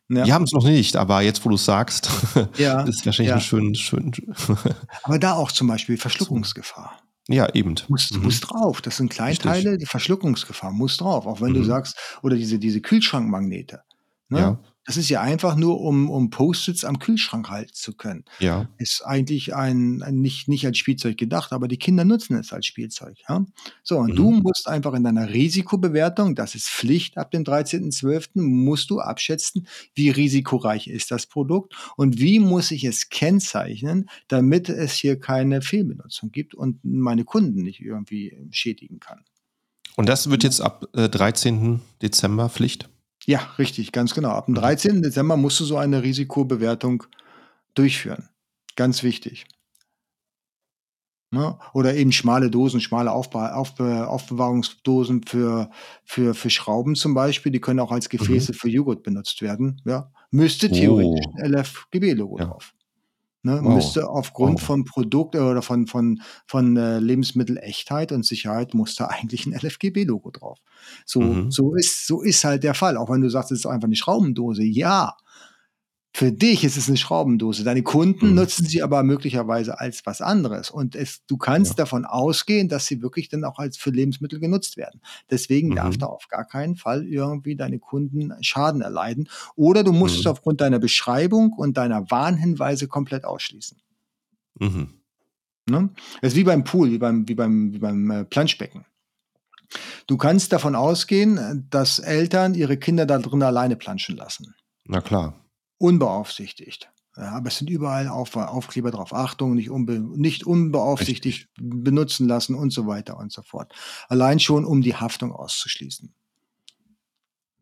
Ja. Die haben es noch nicht, aber jetzt, wo du es sagst, [LAUGHS] ja, ist wahrscheinlich ja. schön, schön. [LAUGHS] aber da auch zum Beispiel Verschluckungsgefahr. Ja, eben. Muss, mhm. muss drauf. Das sind Kleinteile, Richtig. die Verschluckungsgefahr muss drauf. Auch wenn mhm. du sagst, oder diese, diese Kühlschrankmagnete. Ne? Ja. Das ist ja einfach nur, um, um Post-its am Kühlschrank halten zu können. Ja. Ist eigentlich ein, ein, nicht, nicht als Spielzeug gedacht, aber die Kinder nutzen es als Spielzeug. Ja? So, und mhm. du musst einfach in deiner Risikobewertung, das ist Pflicht ab dem 13.12., musst du abschätzen, wie risikoreich ist das Produkt und wie muss ich es kennzeichnen, damit es hier keine Fehlbenutzung gibt und meine Kunden nicht irgendwie schädigen kann. Und das wird jetzt ab äh, 13. Dezember Pflicht? Ja, richtig, ganz genau. Ab dem 13. Mhm. Dezember musst du so eine Risikobewertung durchführen. Ganz wichtig. Ne? Oder eben schmale Dosen, schmale Aufbe Aufbe Aufbewahrungsdosen für, für, für Schrauben zum Beispiel. Die können auch als Gefäße mhm. für Joghurt benutzt werden. Ja? Müsste theoretisch oh. ein LFGB-Logo ja. drauf. Ne, wow. Müsste aufgrund wow. von Produkt äh, oder von, von, von äh, Lebensmittelechtheit und Sicherheit muss da eigentlich ein LFGB-Logo drauf. So, mhm. so, ist, so ist halt der Fall. Auch wenn du sagst, es ist einfach eine Schraubendose. Ja, für dich ist es eine Schraubendose. Deine Kunden mhm. nutzen sie aber möglicherweise als was anderes. Und es, du kannst ja. davon ausgehen, dass sie wirklich dann auch als für Lebensmittel genutzt werden. Deswegen mhm. darf da auf gar keinen Fall irgendwie deine Kunden Schaden erleiden. Oder du musst mhm. es aufgrund deiner Beschreibung und deiner Warnhinweise komplett ausschließen. Mhm. Ne? Das ist wie beim Pool, wie beim, wie beim, wie beim äh, Planschbecken. Du kannst davon ausgehen, dass Eltern ihre Kinder da drin alleine planschen lassen. Na klar unbeaufsichtigt. Ja, aber es sind überall Auf Aufkleber drauf. Achtung, nicht, unbe nicht unbeaufsichtigt benutzen lassen und so weiter und so fort. Allein schon, um die Haftung auszuschließen.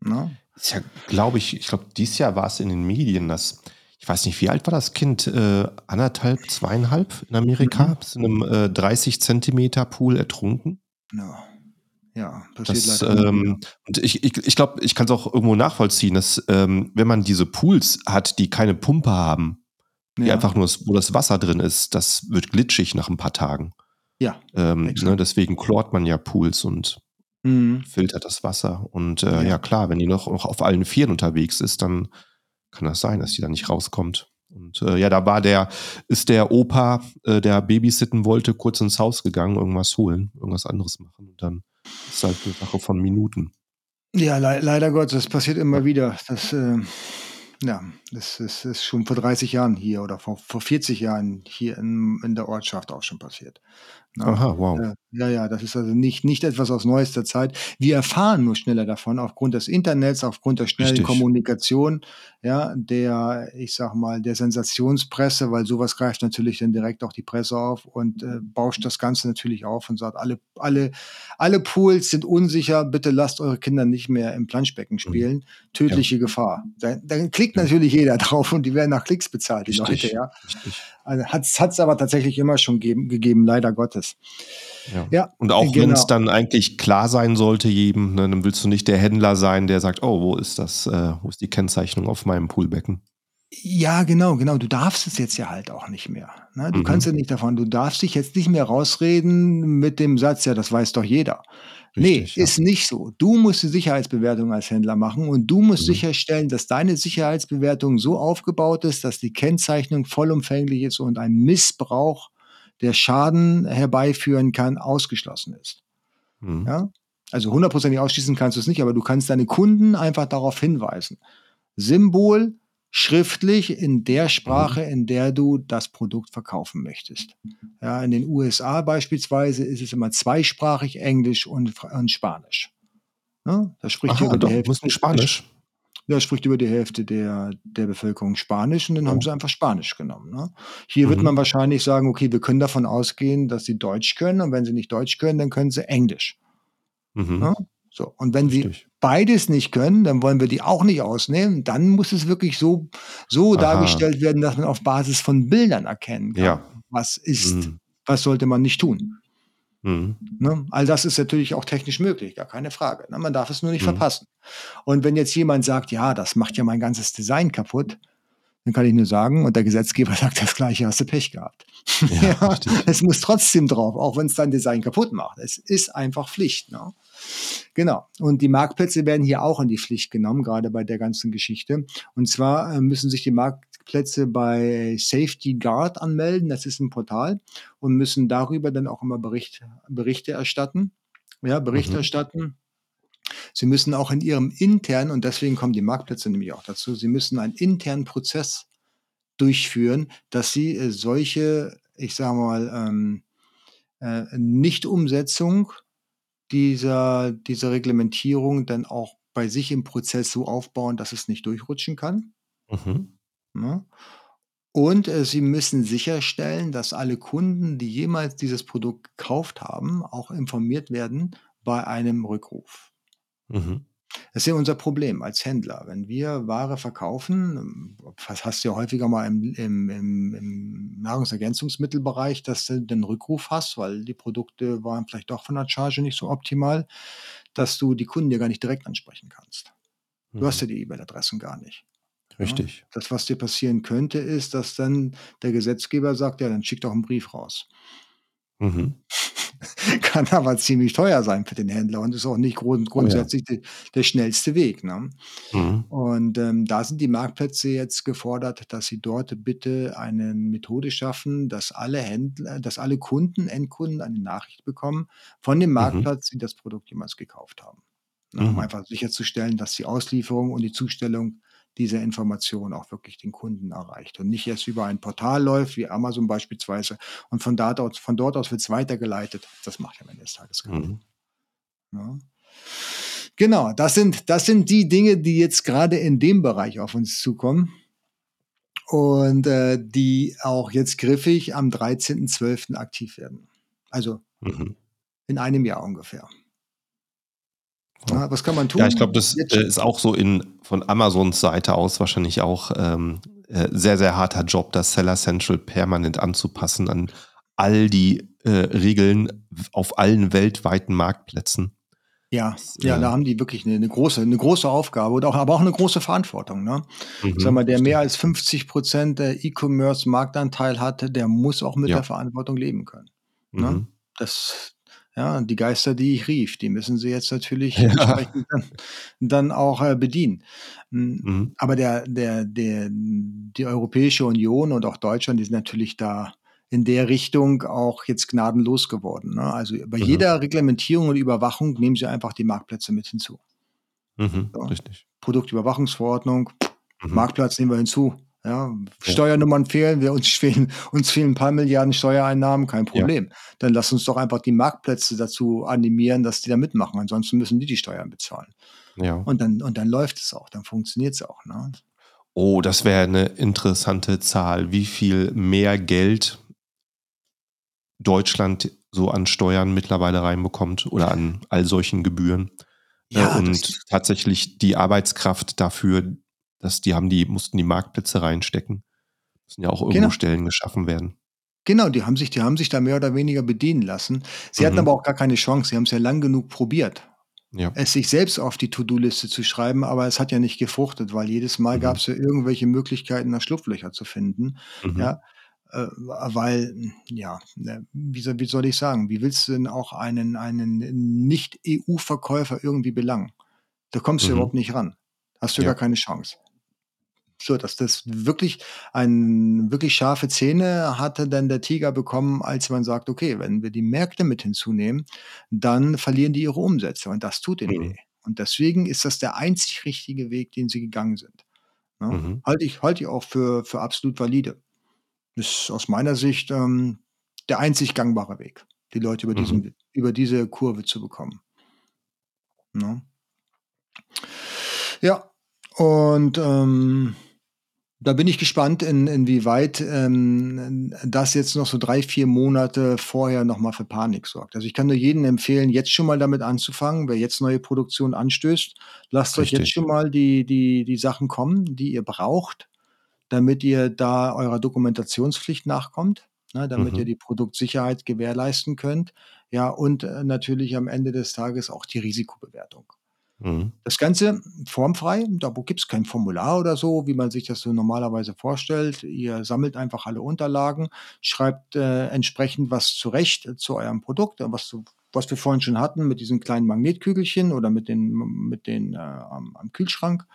Na? Ist ja, glaube ich, ich glaube, dieses Jahr war es in den Medien, dass, ich weiß nicht, wie alt war das Kind? Äh, anderthalb, zweieinhalb in Amerika? Mhm. Ist in einem äh, 30 Zentimeter Pool ertrunken. Ja. Ja, passiert das, leider. Ähm, und ich ich, ich glaube, ich kann es auch irgendwo nachvollziehen, dass ähm, wenn man diese Pools hat, die keine Pumpe haben, die ja. einfach nur, wo das Wasser drin ist, das wird glitschig nach ein paar Tagen. Ja. Ähm, ne, deswegen chlort man ja Pools und mhm. filtert das Wasser. Und äh, ja. ja. klar, wenn die noch, noch auf allen Vieren unterwegs ist, dann kann das sein, dass die da nicht rauskommt. Und äh, ja, da war der, ist der Opa, äh, der babysitten wollte, kurz ins Haus gegangen, irgendwas holen, irgendwas anderes machen. Und dann ist halt eine Sache von Minuten. Ja, le leider Gott, das passiert immer wieder. Das, äh, ja, das, das, ist schon vor 30 Jahren hier oder vor, vor 40 Jahren hier in, in der Ortschaft auch schon passiert. Na, Aha, wow. Ja, ja, das ist also nicht, nicht etwas aus neuester Zeit. Wir erfahren nur schneller davon, aufgrund des Internets, aufgrund der schnellen Richtig. Kommunikation, ja, der, ich sag mal, der Sensationspresse, weil sowas greift natürlich dann direkt auch die Presse auf und äh, bauscht das Ganze natürlich auf und sagt, alle, alle, alle Pools sind unsicher, bitte lasst eure Kinder nicht mehr im Planschbecken mhm. spielen. Tödliche ja. Gefahr. Dann, dann klickt ja. natürlich jeder [LAUGHS] drauf und die werden nach Klicks bezahlt, die Richtig. Leute, ja. Richtig. Also hat es aber tatsächlich immer schon geben, gegeben, leider Gottes. Ja. ja und auch genau. wenn es dann eigentlich klar sein sollte jedem, ne, dann willst du nicht der Händler sein, der sagt, oh, wo ist das, äh, wo ist die Kennzeichnung auf meinem Poolbecken? Ja, genau, genau. Du darfst es jetzt ja halt auch nicht mehr. Ne? Du mhm. kannst ja nicht davon, du darfst dich jetzt nicht mehr rausreden mit dem Satz, ja, das weiß doch jeder. Richtig, nee, ja. ist nicht so. Du musst die Sicherheitsbewertung als Händler machen und du musst mhm. sicherstellen, dass deine Sicherheitsbewertung so aufgebaut ist, dass die Kennzeichnung vollumfänglich ist und ein Missbrauch, der Schaden herbeiführen kann, ausgeschlossen ist. Mhm. Ja? Also hundertprozentig ausschließen kannst du es nicht, aber du kannst deine Kunden einfach darauf hinweisen. Symbol, schriftlich in der Sprache, mhm. in der du das Produkt verkaufen möchtest. Ja, in den USA beispielsweise ist es immer zweisprachig, Englisch und, und Spanisch. Ja, da spricht Aha, über die Hälfte. Spanisch. Ja, spricht über die Hälfte der, der Bevölkerung Spanisch und dann oh. haben sie einfach Spanisch genommen. Ne? Hier mhm. wird man wahrscheinlich sagen, okay, wir können davon ausgehen, dass sie Deutsch können und wenn sie nicht Deutsch können, dann können sie Englisch. Mhm. Ne? So. Und wenn Richtig. sie beides nicht können, dann wollen wir die auch nicht ausnehmen. Dann muss es wirklich so, so dargestellt werden, dass man auf Basis von Bildern erkennen kann, ja. was ist, mhm. was sollte man nicht tun. Mhm. Ne? All das ist natürlich auch technisch möglich, gar keine Frage. Ne? Man darf es nur nicht mhm. verpassen. Und wenn jetzt jemand sagt, ja, das macht ja mein ganzes Design kaputt, dann kann ich nur sagen, und der Gesetzgeber [LAUGHS] sagt das Gleiche, hast du Pech gehabt. Ja, [LAUGHS] ja es muss trotzdem drauf, auch wenn es dein Design kaputt macht. Es ist einfach Pflicht. Ne? Genau. Und die Marktplätze werden hier auch in die Pflicht genommen, gerade bei der ganzen Geschichte. Und zwar äh, müssen sich die Marktplätze bei Safety Guard anmelden. Das ist ein Portal und müssen darüber dann auch immer Bericht, Berichte erstatten. Ja, Berichte mhm. erstatten Sie müssen auch in Ihrem internen, und deswegen kommen die Marktplätze nämlich auch dazu, Sie müssen einen internen Prozess durchführen, dass Sie äh, solche, ich sage mal, ähm, äh, Nichtumsetzung dieser, dieser Reglementierung dann auch bei sich im Prozess so aufbauen, dass es nicht durchrutschen kann. Mhm. Ja. Ne? Und äh, Sie müssen sicherstellen, dass alle Kunden, die jemals dieses Produkt gekauft haben, auch informiert werden bei einem Rückruf. Mhm. Das ist ja unser Problem als Händler. Wenn wir Ware verkaufen, was hast du ja häufiger mal im, im, im, im Nahrungsergänzungsmittelbereich, dass du den Rückruf hast, weil die Produkte waren vielleicht doch von der Charge nicht so optimal, dass du die Kunden ja gar nicht direkt ansprechen kannst. Du mhm. hast ja die E-Mail-Adressen gar nicht. Richtig. Ja? Das, was dir passieren könnte, ist, dass dann der Gesetzgeber sagt, ja, dann schick doch einen Brief raus. Mhm. [LAUGHS] Kann aber ziemlich teuer sein für den Händler und ist auch nicht grund grundsätzlich oh ja. der, der, schnellste Weg. Ne? Mhm. Und ähm, da sind die Marktplätze jetzt gefordert, dass sie dort bitte eine Methode schaffen, dass alle Händler, dass alle Kunden, Endkunden eine Nachricht bekommen von dem mhm. Marktplatz, mhm. die das Produkt jemals gekauft haben. Ne? Um mhm. einfach sicherzustellen, dass die Auslieferung und die Zustellung diese Information auch wirklich den Kunden erreicht und nicht erst über ein Portal läuft, wie Amazon beispielsweise, und von dort aus, von dort aus wird es weitergeleitet. Das macht ja am Ende des Tages keiner. Mhm. Ja. Genau, das sind, das sind die Dinge, die jetzt gerade in dem Bereich auf uns zukommen und äh, die auch jetzt griffig am 13.12. aktiv werden. Also mhm. in einem Jahr ungefähr. Ja, was kann man tun? Ja, ich glaube, das Jetzt ist auch so in von Amazons Seite aus wahrscheinlich auch ähm, äh, sehr, sehr harter Job, das Seller Central permanent anzupassen an all die äh, Regeln auf allen weltweiten Marktplätzen. Ja, ja, da haben die wirklich eine, eine, große, eine große Aufgabe und auch, aber auch eine große Verantwortung. Ne? Mhm, Sag mal, der mehr als 50 Prozent der E-Commerce-Marktanteil hat, der muss auch mit ja. der Verantwortung leben können. Ne? Mhm. Das, ja, die Geister, die ich rief, die müssen sie jetzt natürlich [LAUGHS] ja. entsprechend dann, dann auch äh, bedienen. Hm, mhm. Aber der, der, der, die Europäische Union und auch Deutschland, die sind natürlich da in der Richtung auch jetzt gnadenlos geworden. Ne? Also bei mhm. jeder Reglementierung und Überwachung nehmen sie einfach die Marktplätze mit hinzu. Mhm, so. Richtig. Produktüberwachungsverordnung, mhm. Marktplatz nehmen wir hinzu. Ja, Steuernummern fehlen, wir uns fehlen, uns fehlen ein paar Milliarden Steuereinnahmen, kein Problem. Ja. Dann lass uns doch einfach die Marktplätze dazu animieren, dass die da mitmachen. Ansonsten müssen die die Steuern bezahlen. Ja. Und dann, und dann läuft es auch, dann funktioniert es auch. Ne? Oh, das wäre eine interessante Zahl. Wie viel mehr Geld Deutschland so an Steuern mittlerweile reinbekommt oder an all solchen Gebühren. Ja, und tatsächlich die Arbeitskraft dafür, dass die haben die, mussten die Marktplätze reinstecken. Müssen ja auch irgendwo genau. Stellen geschaffen werden. Genau, die haben sich, die haben sich da mehr oder weniger bedienen lassen. Sie mhm. hatten aber auch gar keine Chance. Sie haben es ja lang genug probiert, ja. es sich selbst auf die To-Do-Liste zu schreiben, aber es hat ja nicht gefruchtet, weil jedes Mal mhm. gab es ja irgendwelche Möglichkeiten, da Schlupflöcher zu finden. Mhm. Ja, äh, weil, ja, ne, wie soll, wie soll ich sagen, wie willst du denn auch einen, einen Nicht-EU-Verkäufer irgendwie belangen? Da kommst du mhm. überhaupt nicht ran. Hast du ja. gar keine Chance so, dass das wirklich ein wirklich scharfe Zähne hatte dann der Tiger bekommen, als man sagt, okay, wenn wir die Märkte mit hinzunehmen, dann verlieren die ihre Umsätze und das tut ihnen mhm. weh. Und deswegen ist das der einzig richtige Weg, den sie gegangen sind. Ja, ne? mhm. Halte ich, halte ich auch für, für absolut valide. Das ist aus meiner Sicht ähm, der einzig gangbare Weg, die Leute über, mhm. diesen, über diese Kurve zu bekommen. Ja, ne? ja und ähm, da bin ich gespannt, in, inwieweit ähm, das jetzt noch so drei, vier Monate vorher nochmal für Panik sorgt. Also ich kann nur jedem empfehlen, jetzt schon mal damit anzufangen. Wer jetzt neue Produktion anstößt, lasst Richtig. euch jetzt schon mal die, die, die Sachen kommen, die ihr braucht, damit ihr da eurer Dokumentationspflicht nachkommt, ne, damit mhm. ihr die Produktsicherheit gewährleisten könnt. Ja, und äh, natürlich am Ende des Tages auch die Risikobewertung. Mhm. Das Ganze formfrei, da gibt es kein Formular oder so, wie man sich das so normalerweise vorstellt. Ihr sammelt einfach alle Unterlagen, schreibt äh, entsprechend was zurecht äh, zu eurem Produkt, was, was wir vorhin schon hatten mit diesen kleinen Magnetkügelchen oder mit den, mit den äh, am, am, Kühlschrank.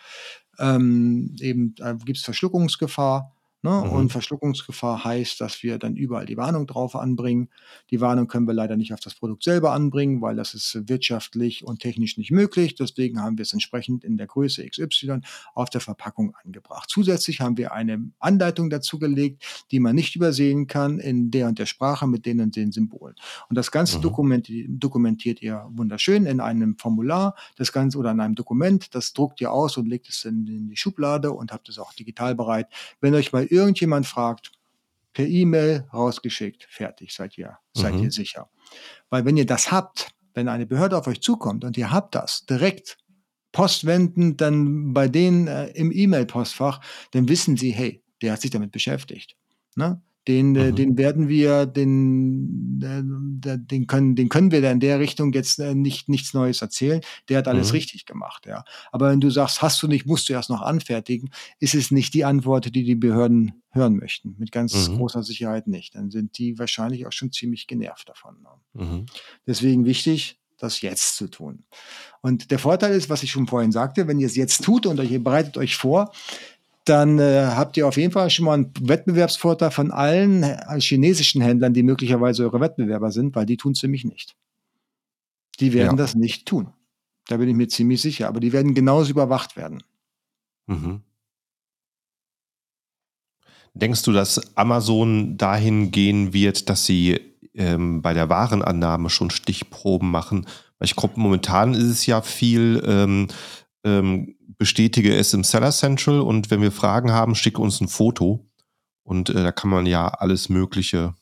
Ähm, eben äh, gibt es Verschluckungsgefahr. Ne? Mhm. Und Verschluckungsgefahr heißt, dass wir dann überall die Warnung drauf anbringen. Die Warnung können wir leider nicht auf das Produkt selber anbringen, weil das ist wirtschaftlich und technisch nicht möglich. Deswegen haben wir es entsprechend in der Größe XY auf der Verpackung angebracht. Zusätzlich haben wir eine Anleitung dazu gelegt, die man nicht übersehen kann in der und der Sprache mit den und den Symbolen. Und das Ganze mhm. dokumentiert, dokumentiert ihr wunderschön in einem Formular, das Ganze oder in einem Dokument. Das druckt ihr aus und legt es in, in die Schublade und habt es auch digital bereit. Wenn euch mal irgendjemand fragt, per E-Mail rausgeschickt, fertig, seid ihr, seid mhm. ihr sicher. Weil wenn ihr das habt, wenn eine Behörde auf euch zukommt und ihr habt das direkt postwendend dann bei denen äh, im E-Mail-Postfach, dann wissen sie, hey, der hat sich damit beschäftigt. Ne? Den, äh, mhm. den werden wir, den, äh, den, können, den können wir da in der Richtung jetzt äh, nicht nichts Neues erzählen. Der hat alles mhm. richtig gemacht, ja. Aber wenn du sagst, hast du nicht, musst du erst noch anfertigen, ist es nicht die Antwort, die die Behörden hören möchten. Mit ganz mhm. großer Sicherheit nicht. Dann sind die wahrscheinlich auch schon ziemlich genervt davon. Ne? Mhm. Deswegen wichtig, das jetzt zu tun. Und der Vorteil ist, was ich schon vorhin sagte, wenn ihr es jetzt tut und ihr bereitet euch vor, dann äh, habt ihr auf jeden Fall schon mal einen Wettbewerbsvorteil von allen äh, chinesischen Händlern, die möglicherweise eure Wettbewerber sind, weil die tun es nämlich nicht. Die werden ja. das nicht tun. Da bin ich mir ziemlich sicher. Aber die werden genauso überwacht werden. Mhm. Denkst du, dass Amazon dahin gehen wird, dass sie ähm, bei der Warenannahme schon Stichproben machen? Weil ich glaube, momentan ist es ja viel ähm, ähm, bestätige es im Seller Central und wenn wir Fragen haben, schicke uns ein Foto. Und äh, da kann man ja alles Mögliche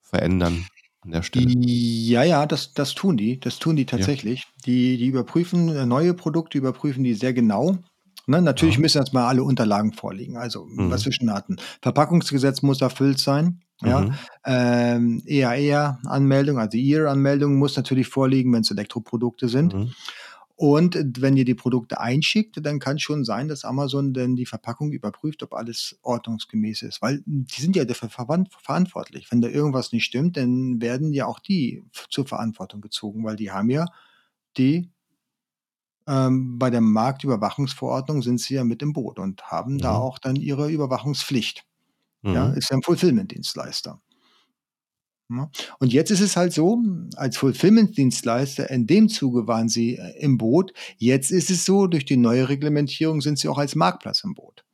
verändern an der Stelle. Ja, ja, das, das tun die. Das tun die tatsächlich. Ja. Die, die überprüfen äh, neue Produkte, überprüfen die sehr genau. Ne, natürlich ja. müssen erstmal alle Unterlagen vorliegen. Also, mhm. was wir schon hatten. Verpackungsgesetz muss erfüllt sein. Ja, mhm. ähm, EAR-Anmeldung, also EAR-Anmeldung muss natürlich vorliegen, wenn es Elektroprodukte sind. Mhm. Und wenn ihr die Produkte einschickt, dann kann es schon sein, dass Amazon dann die Verpackung überprüft, ob alles ordnungsgemäß ist. Weil die sind ja dafür verantwortlich. Wenn da irgendwas nicht stimmt, dann werden ja auch die zur Verantwortung gezogen, weil die haben ja die ähm, bei der Marktüberwachungsverordnung sind sie ja mit im Boot und haben ja. da mhm. auch dann ihre Überwachungspflicht. Mhm. Ja, ist ja ein Fulfillment-Dienstleister. Ne? Und jetzt ist es halt so, als Fulfillment-Dienstleister, in dem Zuge waren sie äh, im Boot. Jetzt ist es so, durch die neue Reglementierung sind sie auch als Marktplatz im Boot.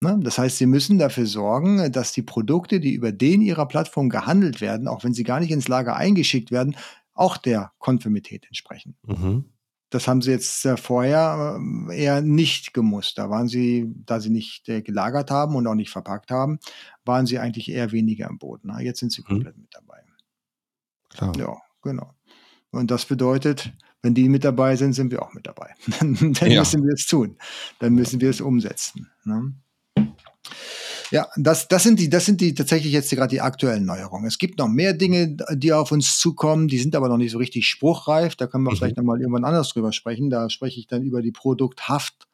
Ne? Das heißt, sie müssen dafür sorgen, dass die Produkte, die über den ihrer Plattform gehandelt werden, auch wenn sie gar nicht ins Lager eingeschickt werden, auch der Konformität entsprechen. Mhm. Das haben sie jetzt äh, vorher äh, eher nicht gemusst. Da waren sie, da sie nicht äh, gelagert haben und auch nicht verpackt haben, waren sie eigentlich eher weniger im Boot. Na, jetzt sind sie mhm. komplett mhm. mit dabei. Klar. Ja, genau. Und das bedeutet, wenn die mit dabei sind, sind wir auch mit dabei. [LAUGHS] dann ja. müssen wir es tun. Dann müssen wir es umsetzen. Ne? Ja, das, das sind die, das sind die tatsächlich jetzt gerade die aktuellen Neuerungen. Es gibt noch mehr Dinge, die auf uns zukommen, die sind aber noch nicht so richtig spruchreif. Da können wir mhm. vielleicht nochmal irgendwann anders drüber sprechen. Da spreche ich dann über die Produkthaft,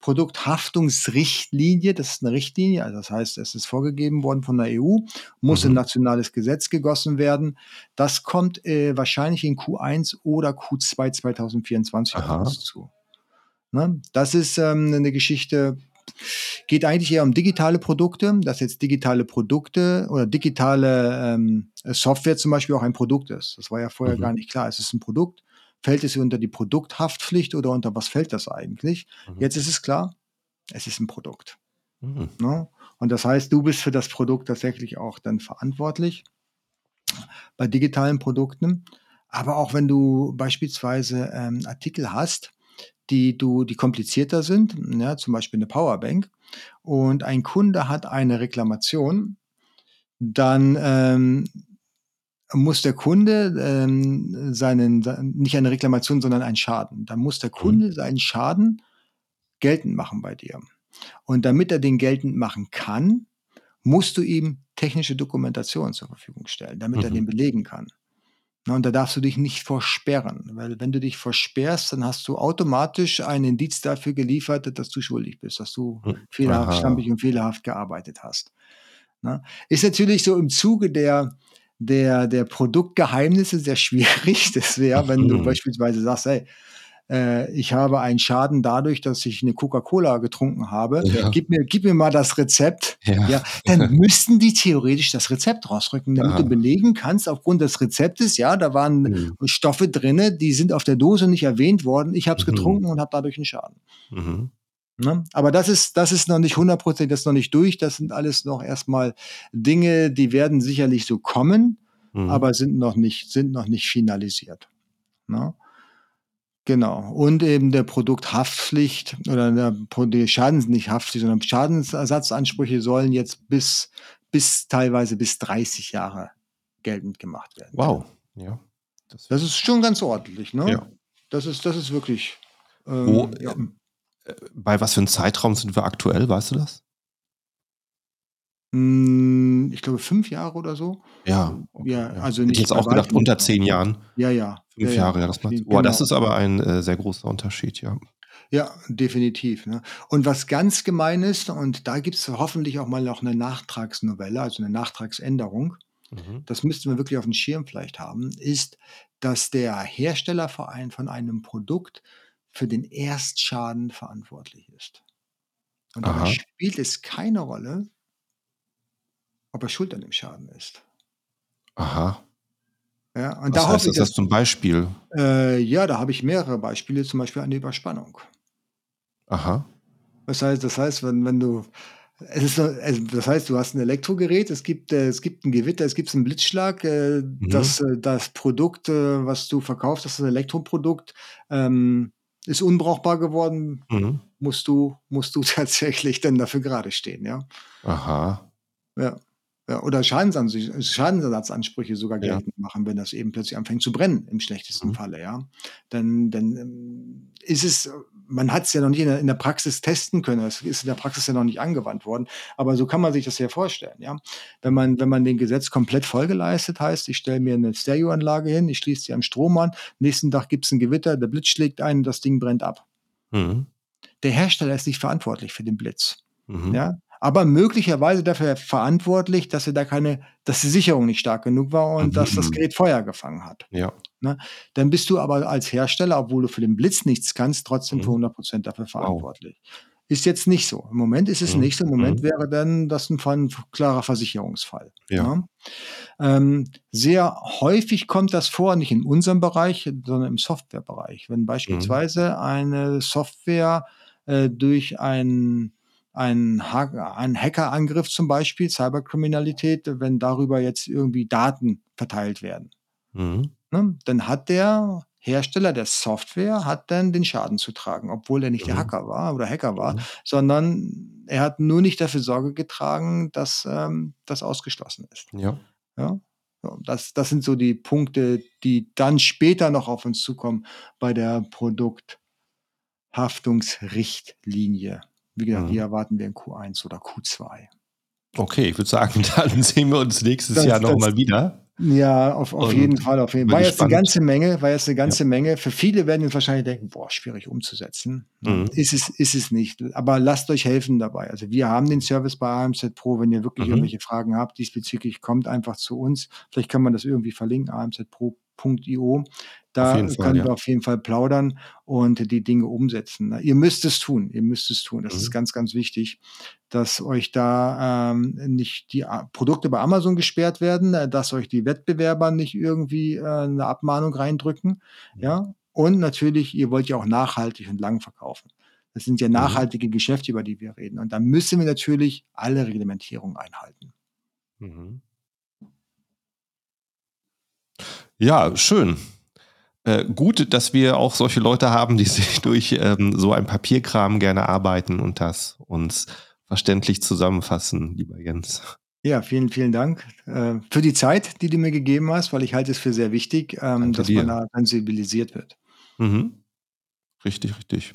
Produkthaftungsrichtlinie. Das ist eine Richtlinie, also das heißt, es ist vorgegeben worden von der EU, muss mhm. in nationales Gesetz gegossen werden. Das kommt äh, wahrscheinlich in Q1 oder Q2 2024 auf uns zu. Ne? Das ist ähm, eine Geschichte, Geht eigentlich eher um digitale Produkte, dass jetzt digitale Produkte oder digitale ähm, Software zum Beispiel auch ein Produkt ist. Das war ja vorher mhm. gar nicht klar. Es ist ein Produkt. Fällt es unter die Produkthaftpflicht oder unter was fällt das eigentlich? Mhm. Jetzt ist es klar, es ist ein Produkt. Mhm. Ne? Und das heißt, du bist für das Produkt tatsächlich auch dann verantwortlich bei digitalen Produkten. Aber auch wenn du beispielsweise ähm, Artikel hast, die du, die komplizierter sind, ja, zum Beispiel eine Powerbank, und ein Kunde hat eine Reklamation, dann ähm, muss der Kunde ähm, seinen, nicht eine Reklamation, sondern einen Schaden. Dann muss der mhm. Kunde seinen Schaden geltend machen bei dir. Und damit er den geltend machen kann, musst du ihm technische Dokumentation zur Verfügung stellen, damit mhm. er den belegen kann. Und da darfst du dich nicht versperren, weil wenn du dich versperrst, dann hast du automatisch einen Indiz dafür geliefert, dass du schuldig bist, dass du hm. fehlerhaft, stampig und fehlerhaft gearbeitet hast. Ist natürlich so im Zuge der, der, der Produktgeheimnisse sehr [LAUGHS] schwierig. Das wäre, wenn du mhm. beispielsweise sagst, hey, äh, ich habe einen Schaden dadurch, dass ich eine Coca-Cola getrunken habe. Ja. Gib, mir, gib mir mal das Rezept. Ja. ja. dann [LAUGHS] müssten die theoretisch das Rezept rausrücken, damit Aha. du belegen kannst, aufgrund des Rezeptes, ja, da waren mhm. Stoffe drin, die sind auf der Dose nicht erwähnt worden. Ich habe es mhm. getrunken und habe dadurch einen Schaden. Mhm. Ne? Aber das ist, das ist noch nicht 100%, das ist noch nicht durch. Das sind alles noch erstmal Dinge, die werden sicherlich so kommen, mhm. aber sind noch nicht, sind noch nicht finalisiert. Ne? Genau. Und eben der Produkthaftpflicht oder der, die Schadens, nicht Haftpflicht, sondern Schadensersatzansprüche sollen jetzt bis, bis teilweise bis 30 Jahre geltend gemacht werden. Wow. Ja. Das, das ist schon ganz ordentlich, ne? Ja. Das ist, das ist wirklich. Ähm, Wo, ja. Äh, bei was für einem Zeitraum sind wir aktuell, weißt du das? Hm, ich glaube, fünf Jahre oder so. Ja, okay, ja, also nicht. Hätte ich jetzt auch gedacht, unter zehn Jahren. Ja, ja. Fünf ja, Jahre, ja, das macht. Genau. das ist aber ein äh, sehr großer Unterschied, ja. Ja, definitiv. Ne? Und was ganz gemein ist, und da gibt es hoffentlich auch mal noch eine Nachtragsnovelle, also eine Nachtragsänderung, mhm. das müssten wir wirklich auf dem Schirm vielleicht haben, ist, dass der Herstellerverein von einem Produkt für den Erstschaden verantwortlich ist. Und dabei spielt es keine Rolle, ob er schuld an dem Schaden ist. Aha. Ja, und Was da heißt das, das zum Beispiel? Äh, ja, da habe ich mehrere Beispiele, zum Beispiel eine Überspannung. Aha. Das heißt, das heißt, wenn, wenn du es ist, das heißt, du hast ein Elektrogerät, es gibt, äh, es gibt ein Gewitter, es gibt einen Blitzschlag. Äh, mhm. das, äh, das Produkt, äh, was du verkaufst, das ist ein Elektroprodukt, ähm, ist unbrauchbar geworden. Mhm. Musst, du, musst du [LAUGHS] tatsächlich dann dafür gerade stehen, ja. Aha. Ja. Ja, oder Schadensersatzansprüche sogar geltend ja. machen, wenn das eben plötzlich anfängt zu brennen, im schlechtesten mhm. Falle, ja. Dann, dann ähm, ist es, man hat es ja noch nicht in der, in der, Praxis testen können, es ist in der Praxis ja noch nicht angewandt worden, aber so kann man sich das ja vorstellen, ja. Wenn man, wenn man den Gesetz komplett vollgeleistet heißt, ich stelle mir eine Stereoanlage hin, ich schließe sie am Strom an, nächsten Tag gibt es ein Gewitter, der Blitz schlägt ein, das Ding brennt ab. Mhm. Der Hersteller ist nicht verantwortlich für den Blitz. Mhm. Ja, aber möglicherweise dafür verantwortlich, dass er da keine, dass die Sicherung nicht stark genug war und mhm. dass das Gerät Feuer gefangen hat. Ja. Ne? Dann bist du aber als Hersteller, obwohl du für den Blitz nichts kannst, trotzdem mhm. für 100 Prozent dafür verantwortlich. Wow. Ist jetzt nicht so. Im Moment ist es mhm. nicht so. Im Moment mhm. wäre dann das ein, ein klarer Versicherungsfall. Ja. Ne? Ähm, sehr häufig kommt das vor, nicht in unserem Bereich, sondern im Softwarebereich. Wenn mhm. beispielsweise eine Software äh, durch ein ein, ha ein Hackerangriff zum Beispiel, Cyberkriminalität, wenn darüber jetzt irgendwie Daten verteilt werden. Mhm. Ne? Dann hat der Hersteller der Software hat dann den Schaden zu tragen, obwohl er nicht mhm. der Hacker war oder Hacker war, mhm. sondern er hat nur nicht dafür Sorge getragen, dass ähm, das ausgeschlossen ist. Ja. ja? Das, das sind so die Punkte, die dann später noch auf uns zukommen bei der Produkthaftungsrichtlinie. Wie gesagt, mhm. die erwarten wir in Q1 oder Q2. Okay, ich würde sagen, [LAUGHS] dann sehen wir uns nächstes das, Jahr nochmal wieder. Ja, auf, auf jeden Fall. Auf jeden. War jetzt eine ganze Menge, war jetzt eine ganze ja. Menge. Für viele werden jetzt wahrscheinlich denken, boah, schwierig umzusetzen. Mhm. Ist es, ist es nicht. Aber lasst euch helfen dabei. Also wir haben den Service bei AMZ Pro. Wenn ihr wirklich mhm. irgendwelche Fragen habt diesbezüglich, kommt einfach zu uns. Vielleicht kann man das irgendwie verlinken, amzpro.io. Da können Fall, wir auf jeden Fall plaudern und die Dinge umsetzen. Ihr müsst es tun. Ihr müsst es tun. Das mhm. ist ganz, ganz wichtig, dass euch da ähm, nicht die A Produkte bei Amazon gesperrt werden, äh, dass euch die Wettbewerber nicht irgendwie äh, eine Abmahnung reindrücken. Mhm. Ja. Und natürlich, ihr wollt ja auch nachhaltig und lang verkaufen. Das sind ja mhm. nachhaltige mhm. Geschäfte, über die wir reden. Und da müssen wir natürlich alle Reglementierungen einhalten. Mhm. Ja, schön. Äh, gut, dass wir auch solche Leute haben, die [LAUGHS] sich durch ähm, so ein Papierkram gerne arbeiten und das uns verständlich zusammenfassen, lieber Jens. Ja, vielen, vielen Dank äh, für die Zeit, die du mir gegeben hast, weil ich halte es für sehr wichtig, ähm, dass dir. man da sensibilisiert wird. Mhm. Richtig, richtig.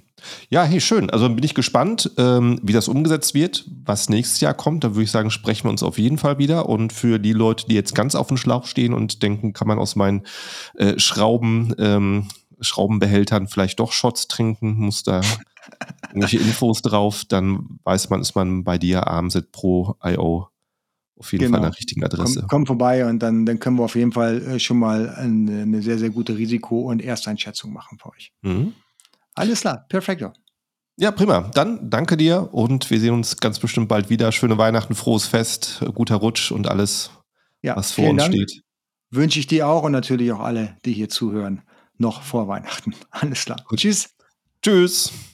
Ja, hey, schön. Also bin ich gespannt, ähm, wie das umgesetzt wird, was nächstes Jahr kommt. Da würde ich sagen, sprechen wir uns auf jeden Fall wieder. Und für die Leute, die jetzt ganz auf dem Schlauch stehen und denken, kann man aus meinen äh, Schrauben, ähm, Schraubenbehältern vielleicht doch Shots trinken, muss da [LAUGHS] irgendwelche Infos drauf, dann weiß man, ist man bei dir Armset Pro IO auf jeden genau. Fall an der richtigen Adresse. Komm, komm, vorbei und dann, dann können wir auf jeden Fall äh, schon mal eine, eine sehr, sehr gute Risiko- und Ersteinschätzung machen für euch. Mhm. Alles klar, perfekt. Ja, prima. Dann danke dir und wir sehen uns ganz bestimmt bald wieder. Schöne Weihnachten, frohes Fest, guter Rutsch und alles, ja, was vor uns Dank. steht. Wünsche ich dir auch und natürlich auch alle, die hier zuhören, noch vor Weihnachten. [LAUGHS] Alles klar. Gut. Tschüss. Tschüss.